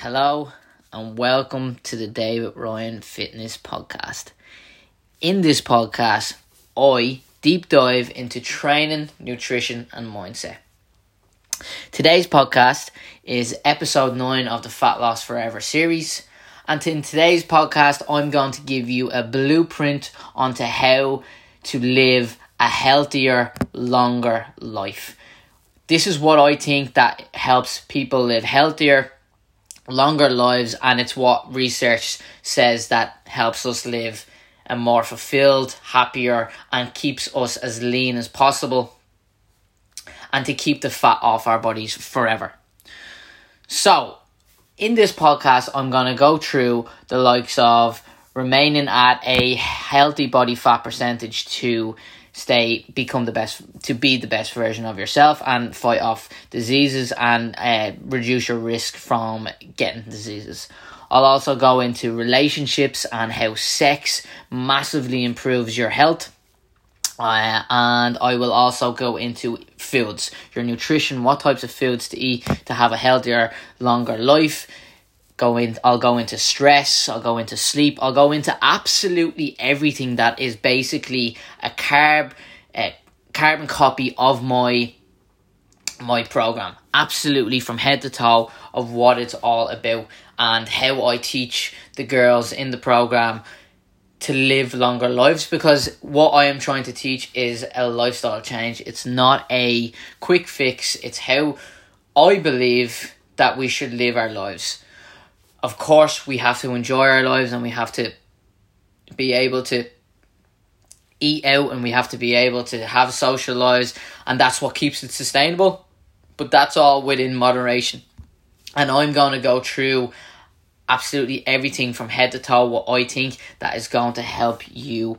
Hello and welcome to the David Ryan Fitness Podcast. In this podcast, I deep dive into training, nutrition, and mindset. Today's podcast is episode 9 of the Fat Loss Forever series. And in today's podcast, I'm going to give you a blueprint onto how to live a healthier, longer life. This is what I think that helps people live healthier, longer lives, and it's what research says that helps us live a more fulfilled, happier, and keeps us as lean as possible and to keep the fat off our bodies forever. So, in this podcast, I'm going to go through the likes of remaining at a healthy body fat percentage to stay become the best to be the best version of yourself and fight off diseases and uh, reduce your risk from getting diseases i'll also go into relationships and how sex massively improves your health uh, and I will also go into foods, your nutrition, what types of foods to eat to have a healthier, longer life. Go in, I'll go into stress, I'll go into sleep, I'll go into absolutely everything that is basically a carb, a carbon copy of my my program. Absolutely from head to toe of what it's all about and how I teach the girls in the program to live longer lives because what I am trying to teach is a lifestyle change. It's not a quick fix. It's how I believe that we should live our lives. Of course, we have to enjoy our lives and we have to be able to eat out and we have to be able to have social lives and that's what keeps it sustainable. But that's all within moderation. And I'm going to go through absolutely everything from head to toe what I think that is going to help you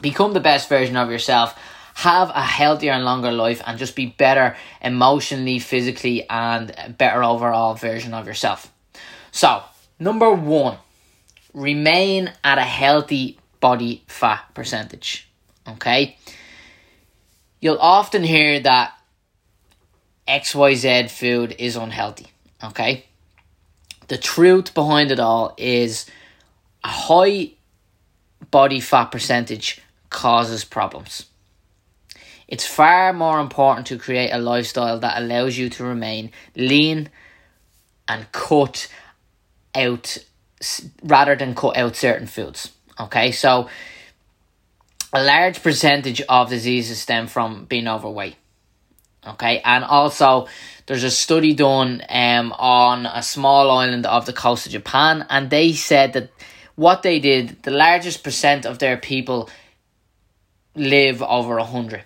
become the best version of yourself have a healthier and longer life and just be better emotionally physically and better overall version of yourself so number one remain at a healthy body fat percentage okay you'll often hear that xyz food is unhealthy okay the truth behind it all is a high body fat percentage causes problems. It's far more important to create a lifestyle that allows you to remain lean and cut out rather than cut out certain foods. Okay, so a large percentage of diseases stem from being overweight. Okay, and also there's a study done um, on a small island of the coast of Japan, and they said that what they did, the largest percent of their people live over a hundred.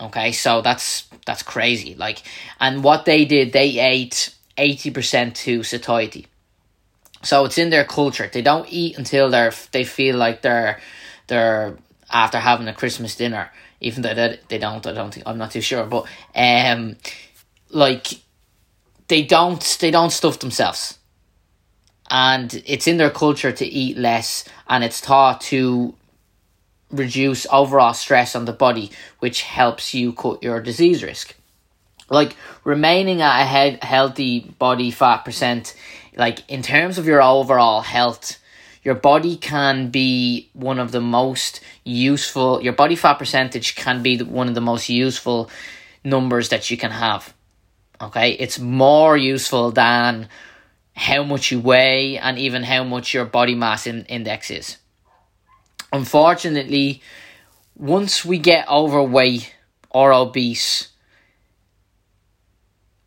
Okay, so that's that's crazy. Like, and what they did, they ate eighty percent to satiety. So it's in their culture. They don't eat until they're they feel like they're they're after having a Christmas dinner. Even though they, they don't, I don't think I'm not too sure. But um, like they don't they don't stuff themselves and it's in their culture to eat less and it's taught to reduce overall stress on the body which helps you cut your disease risk like remaining at a he- healthy body fat percent like in terms of your overall health your body can be one of the most useful your body fat percentage can be one of the most useful numbers that you can have Okay, it's more useful than how much you weigh and even how much your body mass in, index is. Unfortunately, once we get overweight or obese,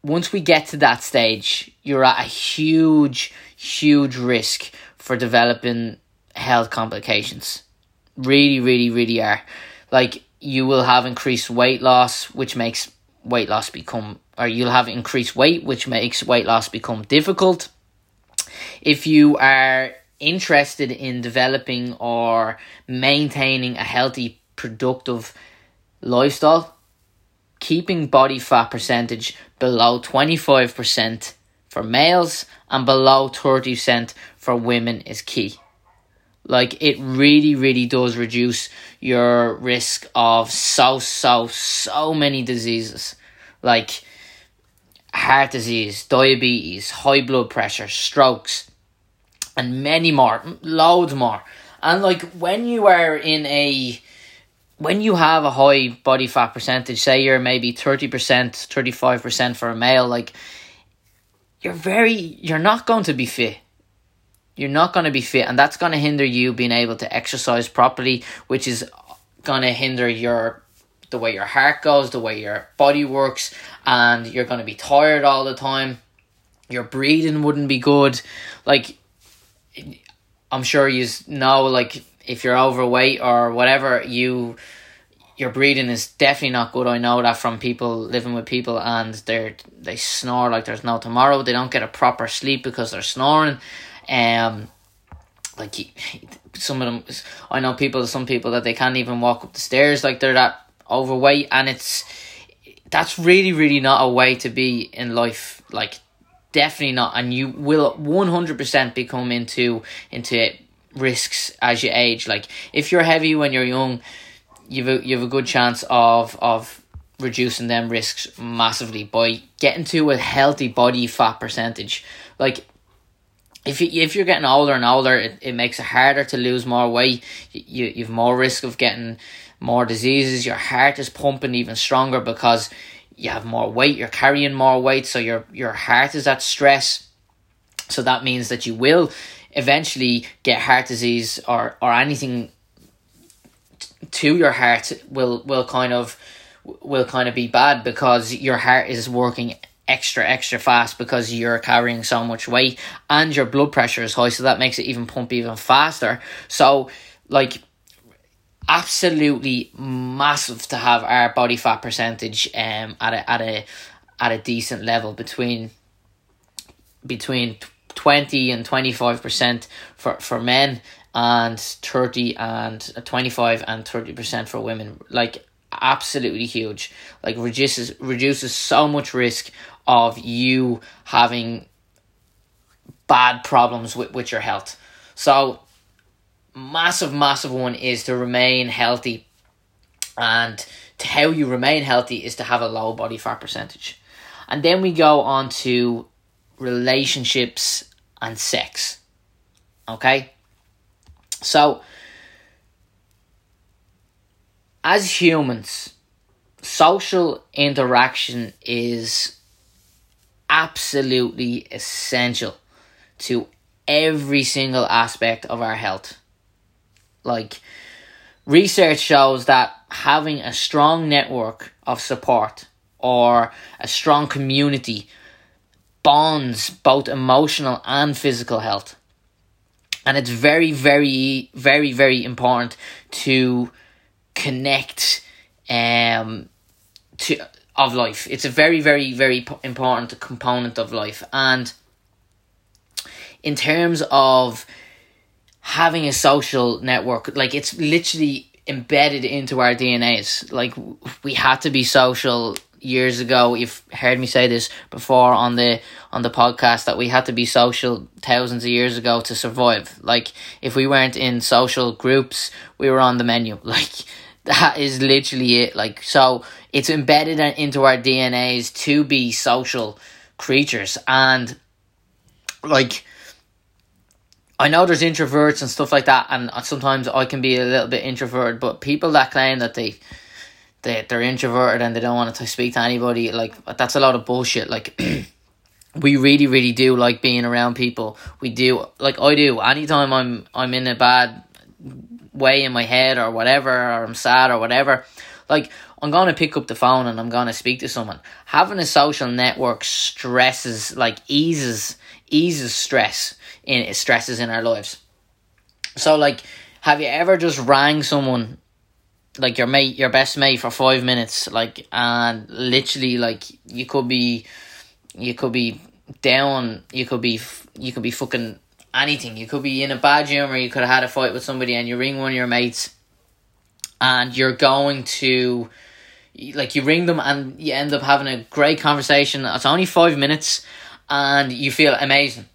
once we get to that stage, you're at a huge, huge risk for developing health complications. Really, really, really are. Like, you will have increased weight loss, which makes weight loss become or you'll have increased weight, which makes weight loss become difficult. If you are interested in developing or maintaining a healthy, productive lifestyle, keeping body fat percentage below 25% for males and below 30% for women is key. Like, it really, really does reduce your risk of so, so, so many diseases. Like, heart disease, diabetes, high blood pressure, strokes, and many more, loads more. And like when you are in a when you have a high body fat percentage, say you're maybe 30%, 35% for a male, like you're very you're not going to be fit. You're not going to be fit and that's going to hinder you being able to exercise properly, which is going to hinder your the way your heart goes, the way your body works, and you're going to be tired all the time. Your breathing wouldn't be good. Like, I'm sure you know, like, if you're overweight or whatever, you your breathing is definitely not good. I know that from people living with people, and they they snore like there's no tomorrow. They don't get a proper sleep because they're snoring. Um, like some of them, I know people. Some people that they can't even walk up the stairs. Like they're that overweight and it's that's really really not a way to be in life like definitely not and you will 100% become into into risks as you age. Like if you're heavy when you're young you've a, you've a good chance of of reducing them risks massively by getting to a healthy body fat percentage. Like if you, if you're getting older and older it, it makes it harder to lose more weight. You you've more risk of getting more diseases, your heart is pumping even stronger because you have more weight, you're carrying more weight, so your your heart is at stress. So that means that you will eventually get heart disease or or anything to your heart will will kind of will kind of be bad because your heart is working extra extra fast because you're carrying so much weight and your blood pressure is high so that makes it even pump even faster. So like absolutely massive to have our body fat percentage um at a at a at a decent level between between 20 and 25% for for men and 30 and uh, 25 and 30% for women like absolutely huge like reduces reduces so much risk of you having bad problems with, with your health so massive, massive one is to remain healthy. And to how you remain healthy is to have a low body fat percentage. And then we go on to relationships and sex. Okay? So, as humans, social interaction is absolutely essential to every single aspect of our health. Like, research shows that having a strong network of support or a strong community bonds both emotional and physical health. And it's very, very, very, very important to connect um, to of life. It's a very, very, very important component of life. And in terms of having a social network like it's literally embedded into our DNAs. Like we had to be social years ago. You've heard me say this before on the on the podcast that we had to be social thousands of years ago to survive. Like if we weren't in social groups, we were on the menu. Like that is literally it. Like so it's embedded into our DNAs to be social creatures and like I know there's introverts and stuff like that, and sometimes I can be a little bit introverted. But people that claim that they they they're introverted and they don't want to speak to anybody, like that's a lot of bullshit. Like we really, really do like being around people. We do, like I do. Anytime I'm I'm in a bad way in my head or whatever, or I'm sad or whatever, like I'm gonna pick up the phone and I'm gonna speak to someone. Having a social network stresses, like eases eases stress in stresses in our lives. So like have you ever just rang someone like your mate your best mate for 5 minutes like and literally like you could be you could be down you could be you could be fucking anything you could be in a bad humor you could have had a fight with somebody and you ring one of your mates and you're going to like you ring them and you end up having a great conversation it's only 5 minutes and you feel amazing,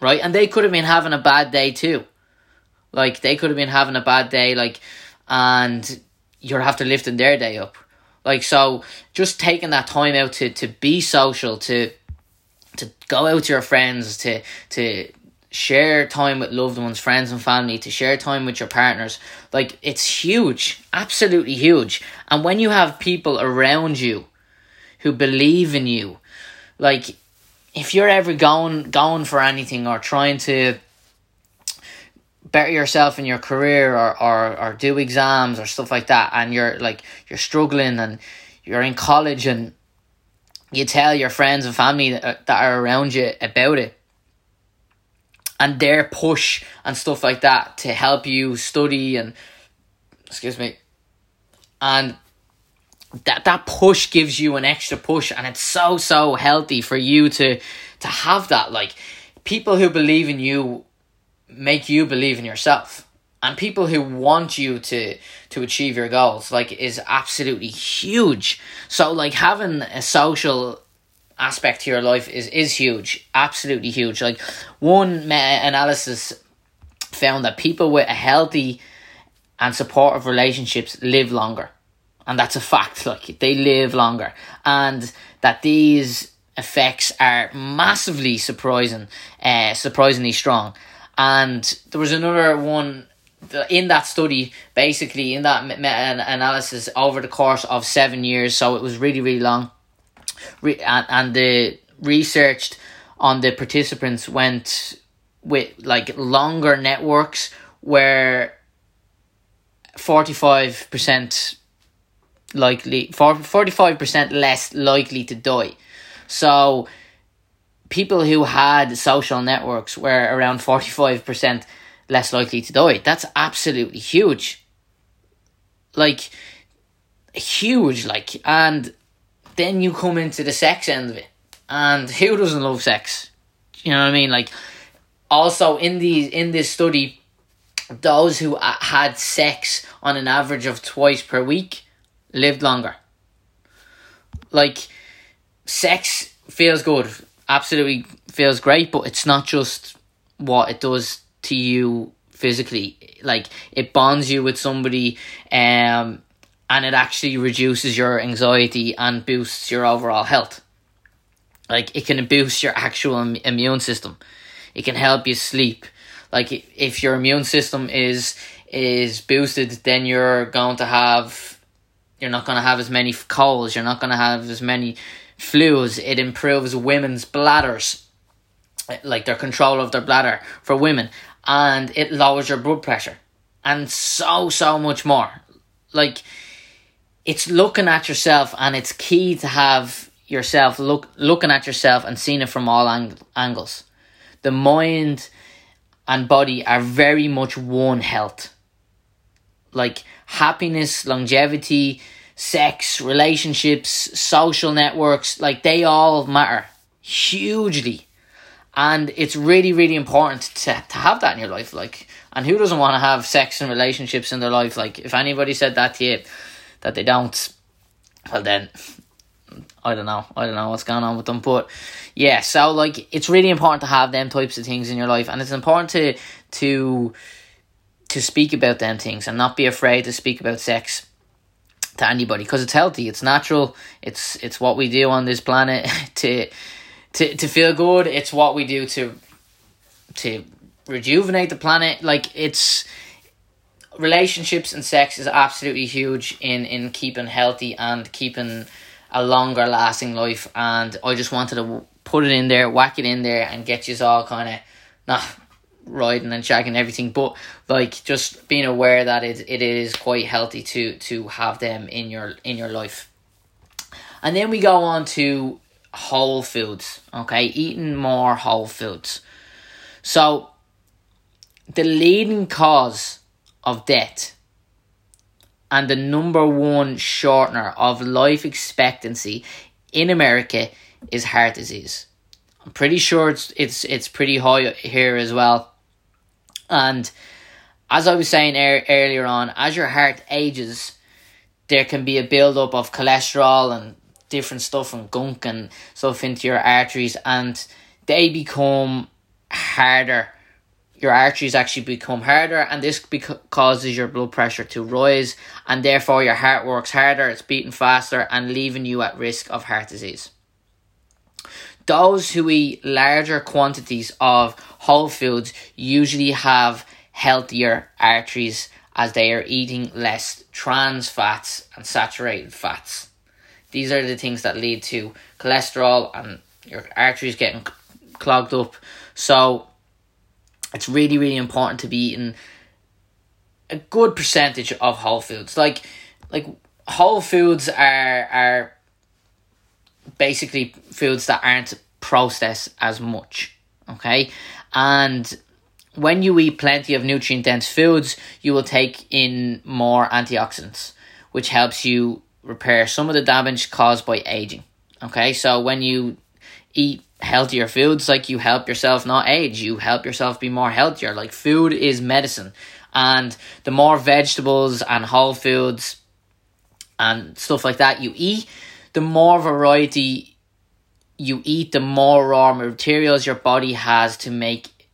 right? And they could have been having a bad day too. Like they could have been having a bad day, like, and you're have to lifting their day up. Like so just taking that time out to, to be social, to to go out to your friends, to to share time with loved ones, friends and family, to share time with your partners. Like it's huge, absolutely huge. And when you have people around you who believe in you, like if you're ever going going for anything or trying to better yourself in your career or, or, or do exams or stuff like that and you're like you're struggling and you're in college and you tell your friends and family that, uh, that are around you about it. And their push and stuff like that to help you study and excuse me and that that push gives you an extra push and it's so so healthy for you to to have that. Like people who believe in you make you believe in yourself. And people who want you to to achieve your goals like is absolutely huge. So like having a social aspect to your life is is huge. Absolutely huge. Like one analysis found that people with a healthy and supportive relationships live longer. And that's a fact. Like they live longer. And that these effects are massively surprising uh, surprisingly strong and there was another one in that study, basically in that analysis over the course of seven years, so it was really really long. Re- and, and the researched on the participants went with like longer networks where 45% likely 45% less likely to die so people who had social networks were around 45% less likely to die. That's absolutely huge. Like, huge, like, and then you come into the sex end of it. And who doesn't love sex? You know what I mean? Like, also in these in this study, those who had sex on an average of twice per week lived longer. Like, sex feels good absolutely feels great, but it's not just what it does to you physically. Like it bonds you with somebody, um, and it actually reduces your anxiety and boosts your overall health. Like it can boost your actual immune system. It can help you sleep. Like if your immune system is is boosted, then you're going to have you're not going to have as many colds. You're not going to have as many flus. It improves women's bladders, like their control of their bladder for women, and it lowers your blood pressure, and so so much more. Like it's looking at yourself, and it's key to have yourself look looking at yourself and seeing it from all ang- angles. The mind and body are very much one health. Like happiness, longevity, sex, relationships, social networks, like they all matter hugely. And it's really, really important to, to have that in your life. Like, and who doesn't want to have sex and relationships in their life? Like, if anybody said that to you, that they don't, well, then I don't know. I don't know what's going on with them. But yeah, so like it's really important to have them types of things in your life and it's important to to to speak about them things and not be afraid to speak about sex to anybody because it's healthy, it's natural, it's it's what we do on this planet to to to feel good. It's what we do to to rejuvenate the planet. Like it's relationships and sex is absolutely huge in in keeping healthy and keeping a longer lasting life. And I just wanted to put it in there, whack it in there, and get you all kind of nah riding and shagging everything, but like just being aware that it, it is quite healthy to to have them in your in your life. And then we go on to whole foods, okay? Eating more whole foods. So the leading cause of death and the number one shortener of life expectancy in America is heart disease. I'm pretty sure it's it's it's pretty high here as well. And as I was saying er- earlier on, as your heart ages, there can be a build-up of cholesterol and different stuff and gunk and stuff into your arteries, and they become harder your arteries actually become harder, and this causes your blood pressure to rise, and therefore your heart works harder, it's beating faster, and leaving you at risk of heart disease. Those who eat larger quantities of whole foods usually have healthier arteries as they are eating less trans fats and saturated fats. These are the things that lead to cholesterol and your arteries getting clogged up. So it's really, really important to be eating a good percentage of whole foods. Like like whole foods are are basically foods that aren't processed as much. Okay? And when you eat plenty of nutrient dense foods, you will take in more antioxidants, which helps you repair some of the damage caused by aging. Okay, so when you eat healthier foods, like you help yourself not age, you help yourself be more healthier. Like food is medicine, and the more vegetables and whole foods and stuff like that you eat, the more variety you eat, the more raw materials your body has to make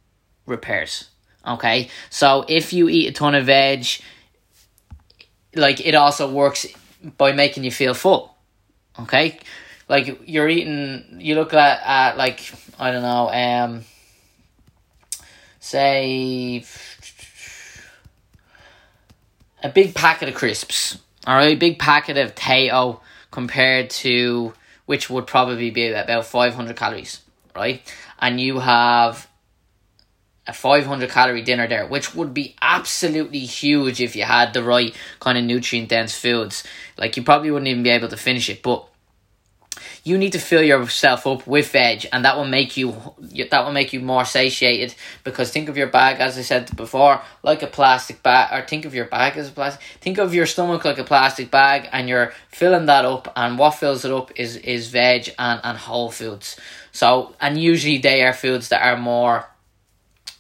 repairs. Okay, so if you eat a ton of veg, like it also works by making you feel full. Okay, like you're eating, you look at, at like I don't know, um, say a big packet of crisps, all right, big packet of Tayto compared to which would probably be about five hundred calories, right, and you have a 500 calorie dinner there, which would be absolutely huge if you had the right kind of nutrient dense foods. Like you probably wouldn't even be able to finish it, but you need to fill yourself up with veg and that will make you that will make you more satiated because think of your bag as i said before like a plastic bag or think of your bag as a plastic think of your stomach like a plastic bag and you're filling that up and what fills it up is is veg and and whole foods so and usually they are foods that are more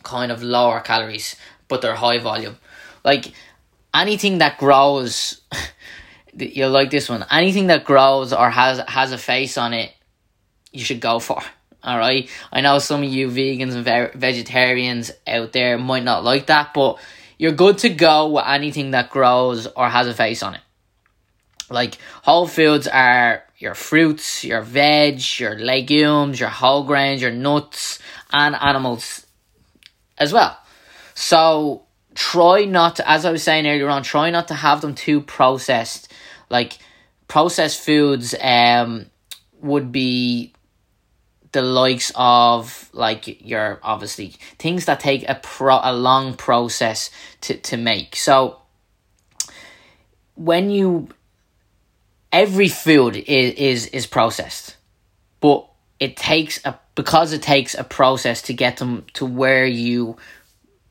kind of lower calories, but they're high volume. Like anything that grows, you'll like this one. Anything that grows or has has a face on it, you should go for. All right. I know some of you vegans and ve- vegetarians out there might not like that, but you're good to go with anything that grows or has a face on it. Like whole foods are your fruits, your veg, your legumes, your whole grains, your nuts, and animals as well. So try not to, as I was saying earlier on, try not to have them too processed. Like processed foods um would be the likes of like your obviously things that take a pro a long process to, to make. So when you every food is is, is processed, but it takes a because it takes a process to get them to where you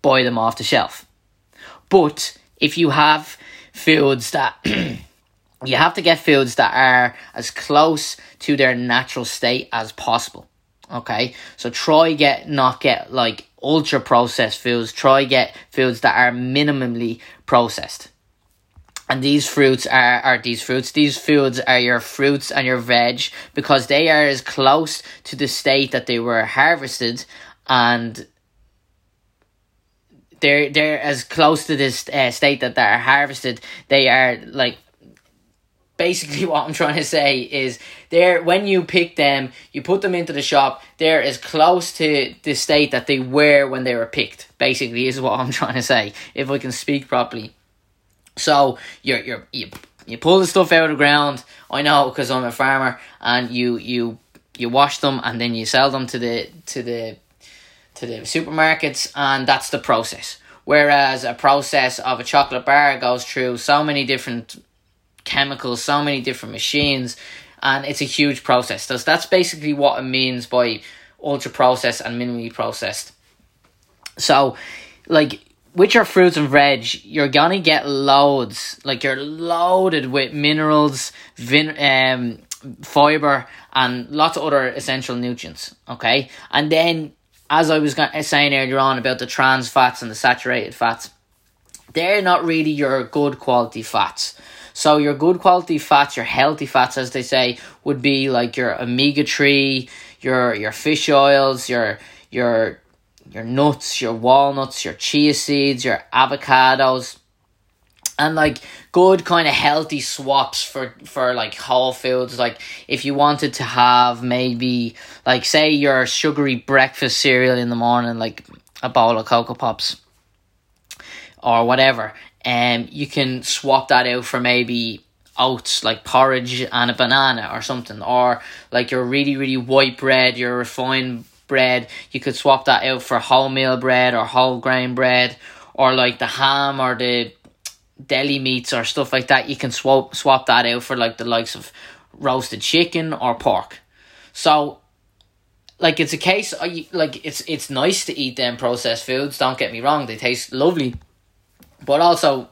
buy them off the shelf. But if you have foods that you have to get foods that are as close to their natural state as possible. Okay, so try get not get like ultra processed foods. Try get foods that are minimally processed and these fruits are, are these fruits these foods are your fruits and your veg because they are as close to the state that they were harvested and they're they're as close to this uh, state that they're harvested they are like basically what i'm trying to say is they're when you pick them you put them into the shop they're as close to the state that they were when they were picked basically is what i'm trying to say if i can speak properly so you're you're you, you pull the stuff out of the ground. I know because I'm a farmer, and you you you wash them and then you sell them to the to the to the supermarkets, and that's the process. Whereas a process of a chocolate bar goes through so many different chemicals, so many different machines, and it's a huge process. So that's basically what it means by ultra processed and minimally processed. So, like with your fruits and veg, you're gonna get loads. Like you're loaded with minerals, vin- um, fiber, and lots of other essential nutrients. Okay, and then as I was saying earlier on about the trans fats and the saturated fats, they're not really your good quality fats. So your good quality fats, your healthy fats, as they say, would be like your omega three, your your fish oils, your your your nuts, your walnuts, your chia seeds, your avocados, and like good kind of healthy swaps for for like whole foods. Like if you wanted to have maybe like say your sugary breakfast cereal in the morning like a bowl of Coco Pops or whatever um, you can swap that out for maybe oats like porridge and a banana or something or like your really really white bread your refined bread you could swap that out for wholemeal bread or whole grain bread or like the ham or the deli meats or stuff like that, you can swap swap that out for like the likes of roasted chicken or pork. So, like it's a case like it's it's nice to eat them processed foods. Don't get me wrong; they taste lovely, but also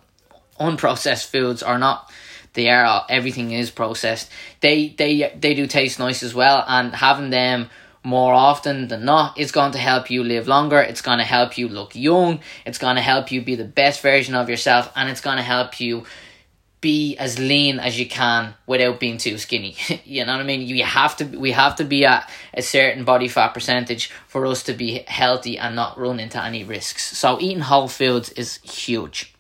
unprocessed foods are not. They are everything is processed. They they they do taste nice as well, and having them more often than not, it's going to help you live longer. It's going to help you look young. It's going to help you be the best version of yourself. And it's going to help you be as lean as you can without being too skinny. you know what I mean? You have to we have to be at a certain body fat percentage for us to be healthy and not run into any risks. So eating whole foods is huge.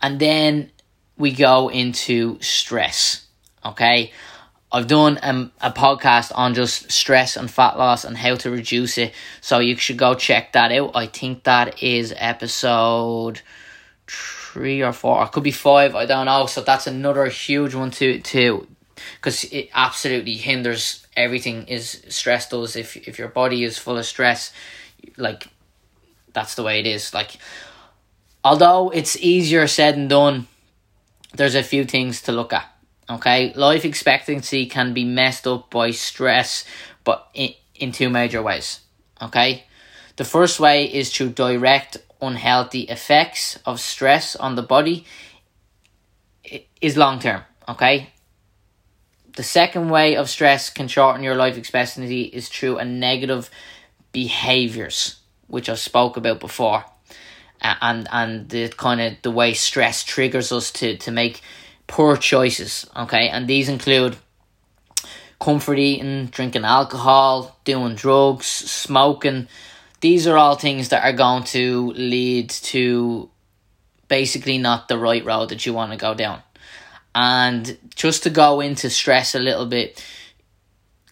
And then we go into stress. Okay? I've done um, a podcast on just stress and fat loss and how to reduce it. So you should go check that out. I think that is episode three or four. It could be five. I don't know. So that's another huge one to to because it absolutely hinders everything. Is stress does if if your body is full of stress, like that's the way it is. Like although it's easier said than done, there's a few things to look at Okay, life expectancy can be messed up by stress, but in, in two major ways. Okay, the first way is to direct unhealthy effects of stress on the body is long term. Okay, the second way of stress can shorten your life expectancy is through a negative behaviors, which I spoke about before, and and the kind of the way stress triggers us to to make poor choices, okay? And these include comfort eating, drinking alcohol, doing drugs, smoking. These are all things that are going to lead to basically not the right road that you want to go down. And just to go into stress a little bit,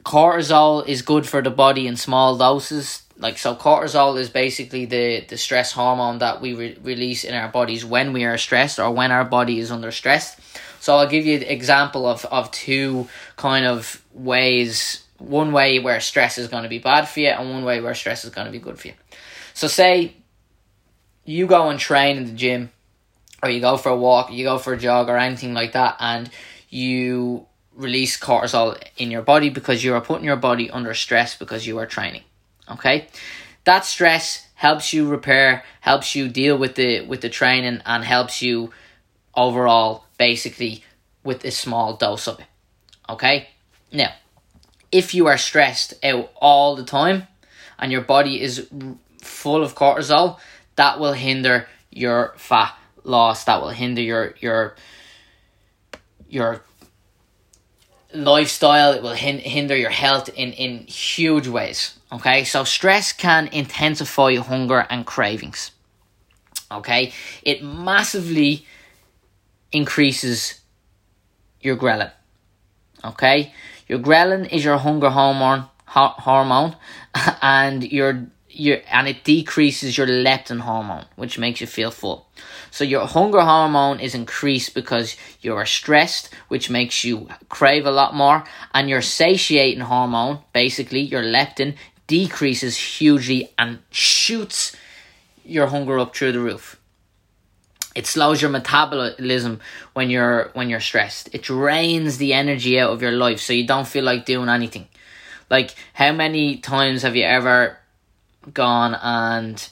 cortisol is good for the body in small doses. Like so, cortisol is basically the the stress hormone that we re- release in our bodies when we are stressed or when our body is under stress. So I'll give you an example of, of two kind of ways. One way where stress is going to be bad for you, and one way where stress is going to be good for you. So say you go and train in the gym, or you go for a walk, you go for a jog, or anything like that, and you release cortisol in your body because you are putting your body under stress because you are training. Okay, that stress helps you repair, helps you deal with the with the training, and helps you overall basically with a small dose of it. Okay? Now, if you are stressed out all the time and your body is full of cortisol, that will hinder your fat loss, that will hinder your your your lifestyle, it will hinder your health in in huge ways. Okay? So stress can intensify hunger and cravings. Okay? It massively increases your ghrelin. Okay, your ghrelin is your hunger hormone, ho- hormone, and your your and it decreases your leptin hormone, which makes you feel full. So your hunger hormone is increased because you are stressed, which makes you crave a lot more, and your satiating hormone, basically your leptin, decreases hugely and shoots your hunger up through the roof. It slows your metabolism when you're when you're stressed. It drains the energy out of your life so you don't feel like doing anything. Like how many times have you ever gone and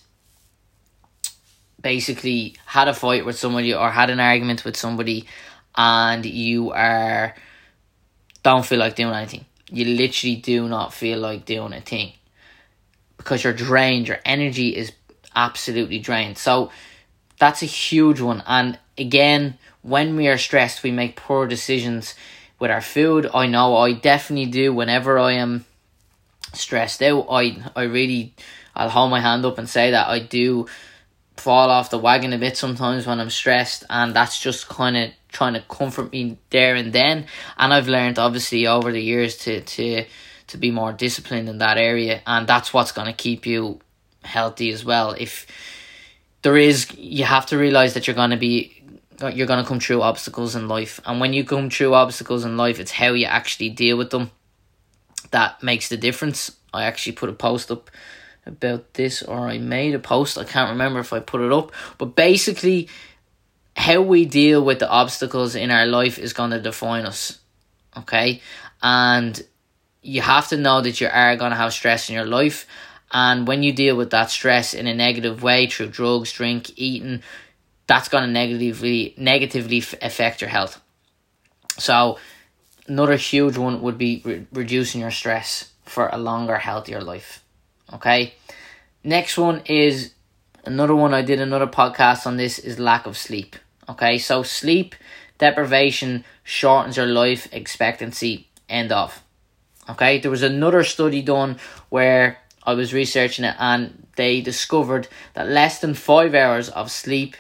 basically had a fight with somebody or had an argument with somebody and you are don't feel like doing anything. You literally do not feel like doing a thing because you're drained, your energy is absolutely drained. So that's a huge one. And again, when we are stressed, we make poor decisions with our food. I know I definitely do whenever I am stressed out. I I really I'll hold my hand up and say that I do fall off the wagon a bit sometimes when I'm stressed, and that's just kind of trying to comfort me there and then. And I've learned obviously over the years to to to be more disciplined in that area, and that's what's going to keep you healthy as well. If there is, you have to realize that you're going to be you're going to come through obstacles in life, and when you come through obstacles in life, it's how you actually deal with them that makes the difference. I actually put a post up about this, or I made a post. I can't remember if I put it up, but basically, how we deal with the obstacles in our life is going to define us. Okay, and you have to know that you are going to have stress in your life, and when you deal with that stress in a negative way through drugs, drink, eating, that's going to negatively negatively affect your health. So, another huge one would be re- reducing your stress for a longer, healthier life. Okay. Next one is another one I did another podcast on this is lack of sleep. Okay, so sleep deprivation shortens your life expectancy. End of. Okay, there was another study done where I was researching it and they discovered that less than five hours of sleep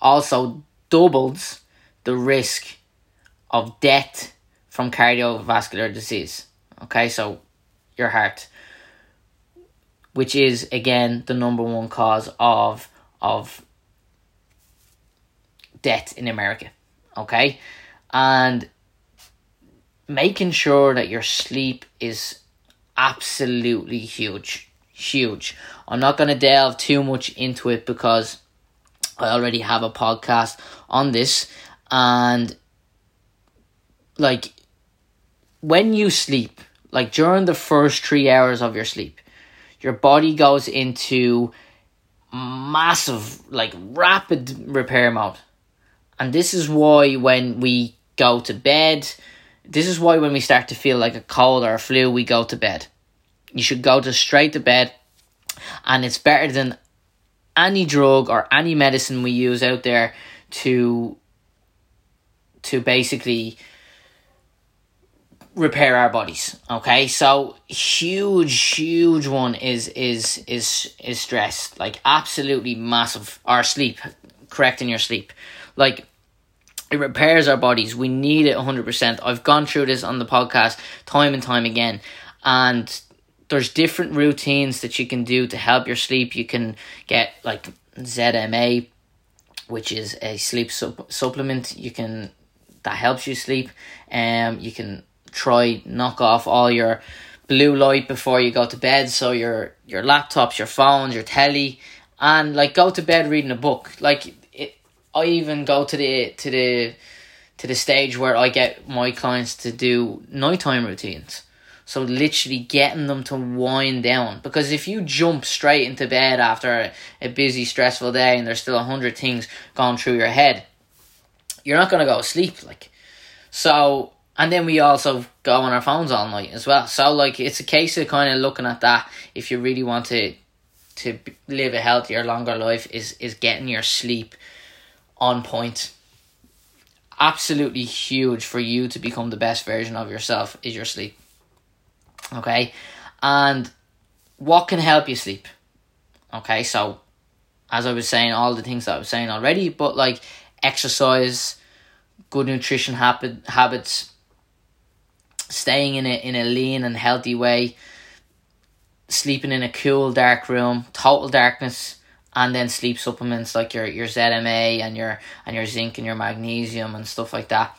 also doubles the risk of death from cardiovascular disease. Okay, so your heart which is again the number one cause of of death in America. Okay? And making sure that your sleep is absolutely huge. Huge. I'm not going to delve too much into it because I already have a podcast on this and like when you sleep, like during the first 3 hours of your sleep, your body goes into massive, like rapid repair mode. And this is why when we go to bed, this is why when we start to feel like a cold or a flu, we go to bed. You should go to straight to bed, and it's better than any drug or any medicine we use out there to to basically repair our bodies. Okay, so huge, huge one is is is is stress. Like absolutely massive. Our sleep, correcting your sleep, like it repairs our bodies. We need it hundred percent. I've gone through this on the podcast time and time again, and there's different routines that you can do to help your sleep. You can get like ZMA, which is a sleep sup- supplement. You can that helps you sleep. Um, you can try knock off all your blue light before you go to bed. So your your laptops, your phones, your telly, and like go to bed reading a book. Like I even go to the to the to the stage where I get my clients to do nighttime routines. So literally getting them to wind down because if you jump straight into bed after a, a busy, stressful day and there's still a hundred things going through your head, you're not gonna go to sleep. Like, so and then we also go on our phones all night as well. So like it's a case of kind of looking at that if you really want to to live a healthier, longer life is is getting your sleep on point. Absolutely huge for you to become the best version of yourself is your sleep. Okay, and what can help you sleep? Okay, so as I was saying, all the things that I was saying already, but like exercise, good nutrition habit habits staying in a in a lean and healthy way, sleeping in a cool dark room, total darkness, and then sleep supplements like your your ZMA and your and your zinc and your magnesium and stuff like that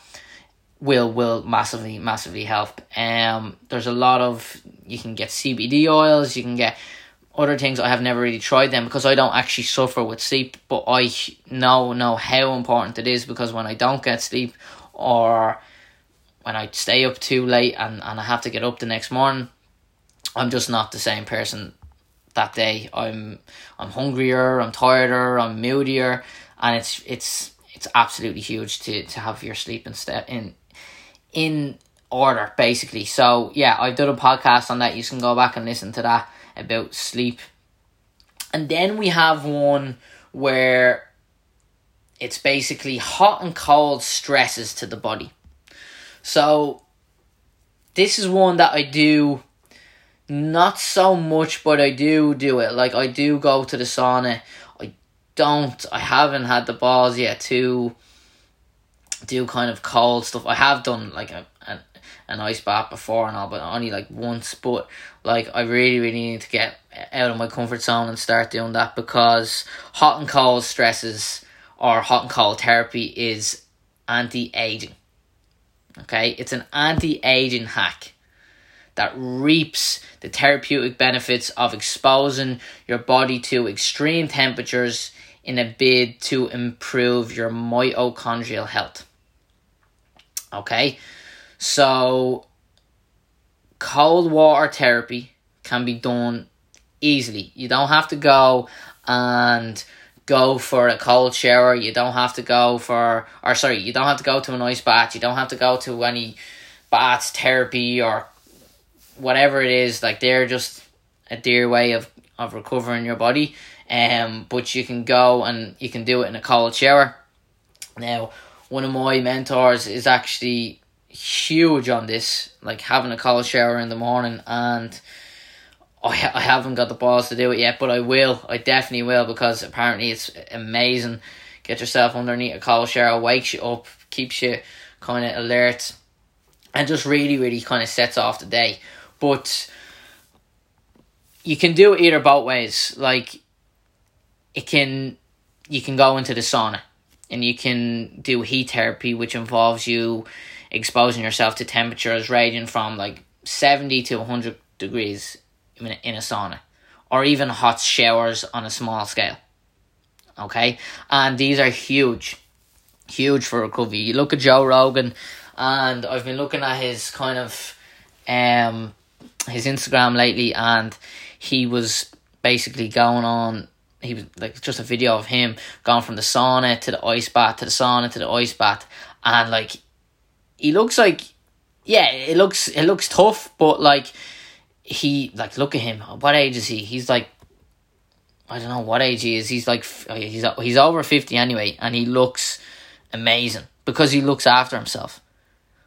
will will massively massively help. Um, there's a lot of you can get CBD oils, you can get other things. I have never really tried them because I don't actually suffer with sleep, but I know know how important it is because when I don't get sleep or when I stay up too late and, and I have to get up the next morning, I'm just not the same person that day. I'm I'm hungrier, I'm tireder, I'm moodier, and it's it's it's absolutely huge to, to have your sleep in step in in order basically. So yeah, I've done a podcast on that. You can go back and listen to that about sleep. And then we have one where it's basically hot and cold stresses to the body. So this is one that I do Not so much, but I do do it. Like I do go to the sauna. I don't. I haven't had the balls yet to do kind of cold stuff. I have done like a, a an ice bath before and all, but only like once. But like I really, really need to get out of my comfort zone and start doing that because hot and cold stresses or hot and cold therapy is anti aging. Okay, it's an anti aging hack that reaps the therapeutic benefits of exposing your body to extreme temperatures in a bid to improve your mitochondrial health. Okay, so cold water therapy can be done easily. You don't have to go and go for a cold shower. You don't have to go for, or sorry, you don't have to go to an ice bath. You don't have to go to any baths therapy or whatever it is, like they're just a dear way of, of recovering your body. Um, but you can go and you can do it in a cold shower. Now, one of my mentors is actually huge on this, like having a cold shower in the morning, and I I haven't got the balls to do it yet, but I will. I definitely will because apparently it's amazing. Get yourself underneath a cold shower, wakes you up, keeps you kind of alert, and just really, really kind of sets off the day. But you can do it either both ways. Like it can, you can go into the sauna, and you can do heat therapy, which involves you exposing yourself to temperatures ranging from like seventy to hundred degrees in a, in a sauna, or even hot showers on a small scale. Okay, and these are huge, huge for recovery. You look at Joe Rogan, and I've been looking at his kind of um his Instagram lately, and he was basically going on. He was like just a video of him going from the sauna to the ice bath to the sauna to the ice bath, and like he looks like, yeah, it looks it looks tough, but like he like look at him. What age is he? He's like I don't know what age he is. He's like oh, he's he's over fifty anyway, and he looks amazing because he looks after himself.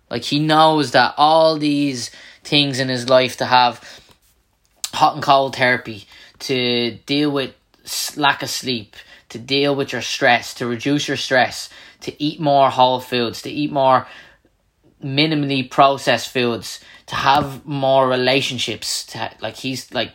Like he knows that all these things in his life to have hot and cold therapy, to deal with lack of sleep, to deal with your stress, to reduce your stress, to eat more whole foods, to eat more minimally processed foods, to have more relationships, to like he's like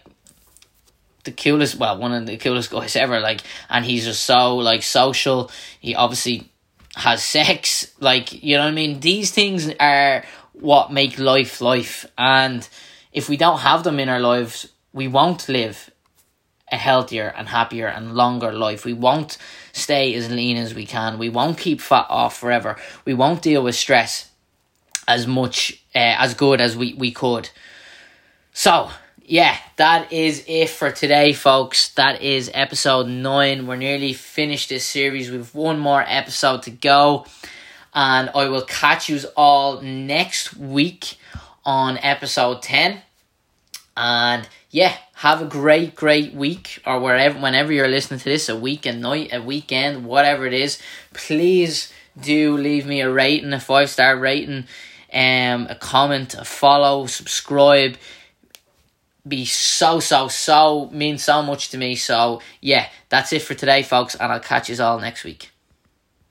the coolest well, one of the coolest guys ever, like and he's just so like social. He obviously has sex, like you know what I mean? These things are what make life life. And if we don't have them in our lives, we won't live a healthier and happier and longer life. We won't stay as lean as we can. We won't keep fat off forever. We won't deal with stress as much uh, as good as we, we could. So, yeah, that is it for today, folks. That is episode 9. We're nearly finished this series. We've one more episode to go and I will catch you all next week on episode 10. And yeah, have a great, great week, or wherever, whenever you're listening to this, a week, a night, a weekend, whatever it is. Please do leave me a rating, a five star rating, um, a comment, a follow, subscribe. Be so, so, so, means so much to me. So, yeah, that's it for today, folks, and I'll catch you all next week.